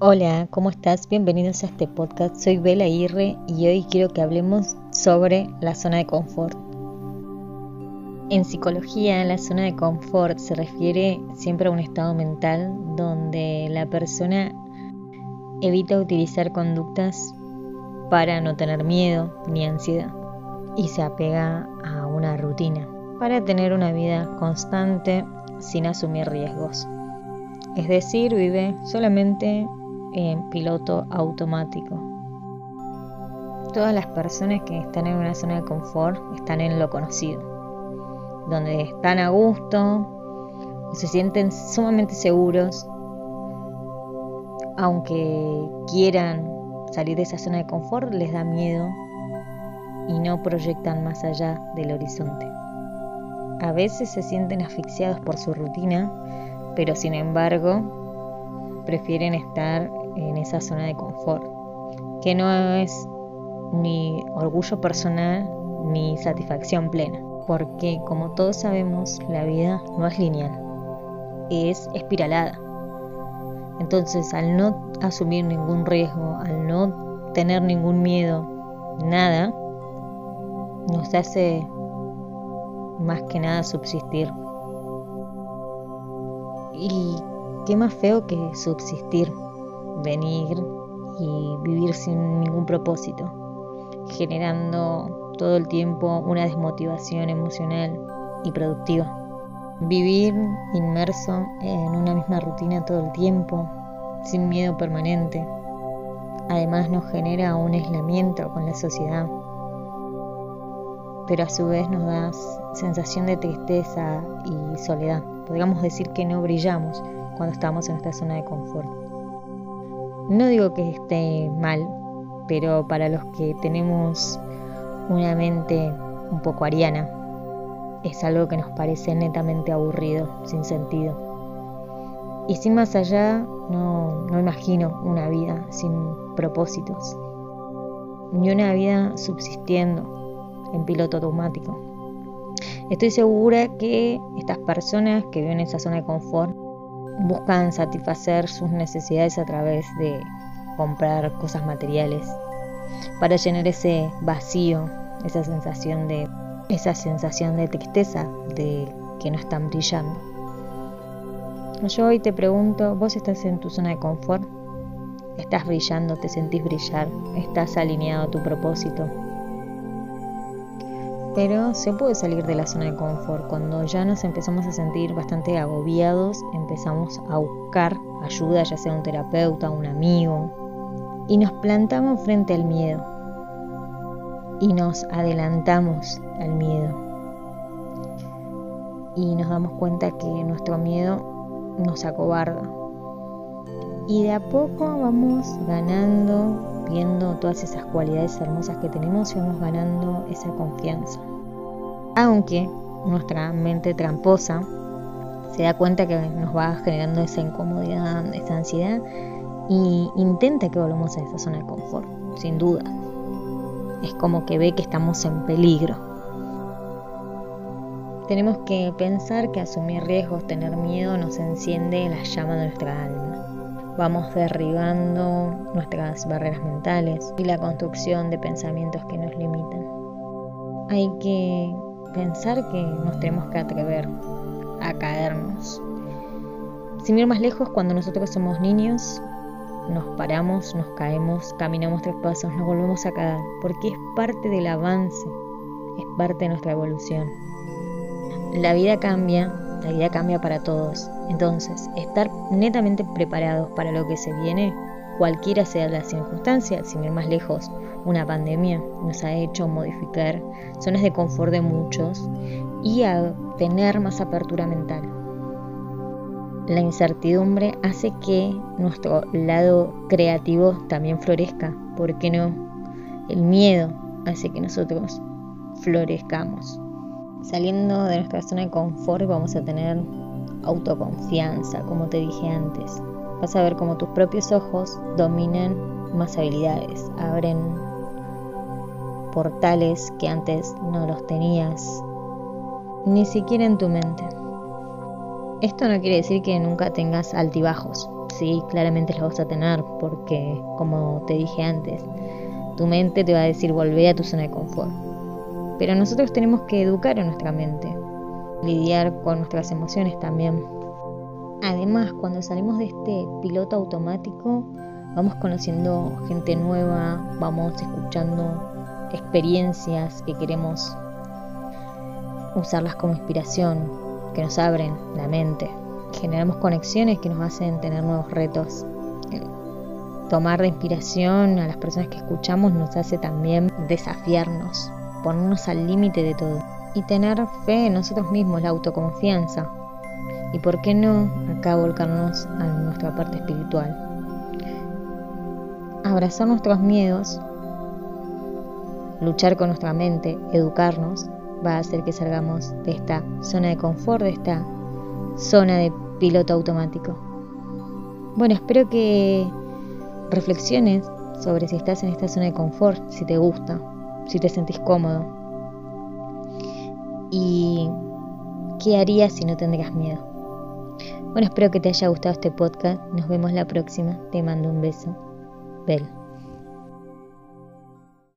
Hola, ¿cómo estás? Bienvenidos a este podcast. Soy Bela Irre y hoy quiero que hablemos sobre la zona de confort. En psicología, la zona de confort se refiere siempre a un estado mental donde la persona evita utilizar conductas para no tener miedo ni ansiedad y se apega a una rutina para tener una vida constante sin asumir riesgos. Es decir, vive solamente en piloto automático. Todas las personas que están en una zona de confort están en lo conocido, donde están a gusto se sienten sumamente seguros, aunque quieran salir de esa zona de confort, les da miedo y no proyectan más allá del horizonte. A veces se sienten asfixiados por su rutina, pero sin embargo prefieren estar en esa zona de confort, que no es ni orgullo personal ni satisfacción plena, porque como todos sabemos, la vida no es lineal, es espiralada. Entonces, al no asumir ningún riesgo, al no tener ningún miedo, nada, nos hace más que nada subsistir. Y qué más feo que subsistir venir y vivir sin ningún propósito, generando todo el tiempo una desmotivación emocional y productiva. Vivir inmerso en una misma rutina todo el tiempo, sin miedo permanente, además nos genera un aislamiento con la sociedad, pero a su vez nos da sensación de tristeza y soledad. Podríamos decir que no brillamos cuando estamos en esta zona de confort. No digo que esté mal, pero para los que tenemos una mente un poco ariana, es algo que nos parece netamente aburrido, sin sentido. Y sin más allá, no, no imagino una vida sin propósitos, ni una vida subsistiendo en piloto automático. Estoy segura que estas personas que viven en esa zona de confort buscan satisfacer sus necesidades a través de comprar cosas materiales para llenar ese vacío, esa sensación de esa sensación de tristeza de que no están brillando. Yo hoy te pregunto, ¿vos estás en tu zona de confort? ¿Estás brillando? ¿Te sentís brillar? ¿Estás alineado a tu propósito? Pero se puede salir de la zona de confort. Cuando ya nos empezamos a sentir bastante agobiados, empezamos a buscar ayuda, ya sea un terapeuta, un amigo, y nos plantamos frente al miedo. Y nos adelantamos al miedo. Y nos damos cuenta que nuestro miedo nos acobarda. Y de a poco vamos ganando viendo todas esas cualidades hermosas que tenemos y vamos ganando esa confianza. Aunque nuestra mente tramposa se da cuenta que nos va generando esa incomodidad, esa ansiedad y intenta que volvamos a esa zona de confort, sin duda. Es como que ve que estamos en peligro. Tenemos que pensar que asumir riesgos, tener miedo, nos enciende la llama de nuestra alma vamos derribando nuestras barreras mentales y la construcción de pensamientos que nos limitan. Hay que pensar que nos tenemos que atrever a caernos. Sin ir más lejos, cuando nosotros somos niños, nos paramos, nos caemos, caminamos tres pasos, nos volvemos a caer, porque es parte del avance, es parte de nuestra evolución. La vida cambia, la vida cambia para todos. Entonces, estar netamente preparados para lo que se viene, cualquiera sea la circunstancia, sin ir más lejos, una pandemia nos ha hecho modificar zonas de confort de muchos y a tener más apertura mental. La incertidumbre hace que nuestro lado creativo también florezca, ¿por qué no? El miedo hace que nosotros florezcamos. Saliendo de nuestra zona de confort vamos a tener autoconfianza, como te dije antes. Vas a ver cómo tus propios ojos dominan más habilidades, abren portales que antes no los tenías, ni siquiera en tu mente. Esto no quiere decir que nunca tengas altibajos, Sí, claramente lo vas a tener porque, como te dije antes, tu mente te va a decir volvé a tu zona de confort. Pero nosotros tenemos que educar a nuestra mente, lidiar con nuestras emociones también. Además, cuando salimos de este piloto automático, vamos conociendo gente nueva, vamos escuchando experiencias que queremos usarlas como inspiración, que nos abren la mente. Generamos conexiones que nos hacen tener nuevos retos. Tomar de inspiración a las personas que escuchamos nos hace también desafiarnos, ponernos al límite de todo y tener fe en nosotros mismos, la autoconfianza. Y por qué no acá volcarnos a nuestra parte espiritual. Abrazar nuestros miedos, luchar con nuestra mente, educarnos, va a hacer que salgamos de esta zona de confort, de esta zona de piloto automático. Bueno, espero que reflexiones sobre si estás en esta zona de confort, si te gusta, si te sentís cómodo. Y qué harías si no tendrías miedo. Bueno, espero que te haya gustado este podcast. Nos vemos la próxima. Te mando un beso. Bel.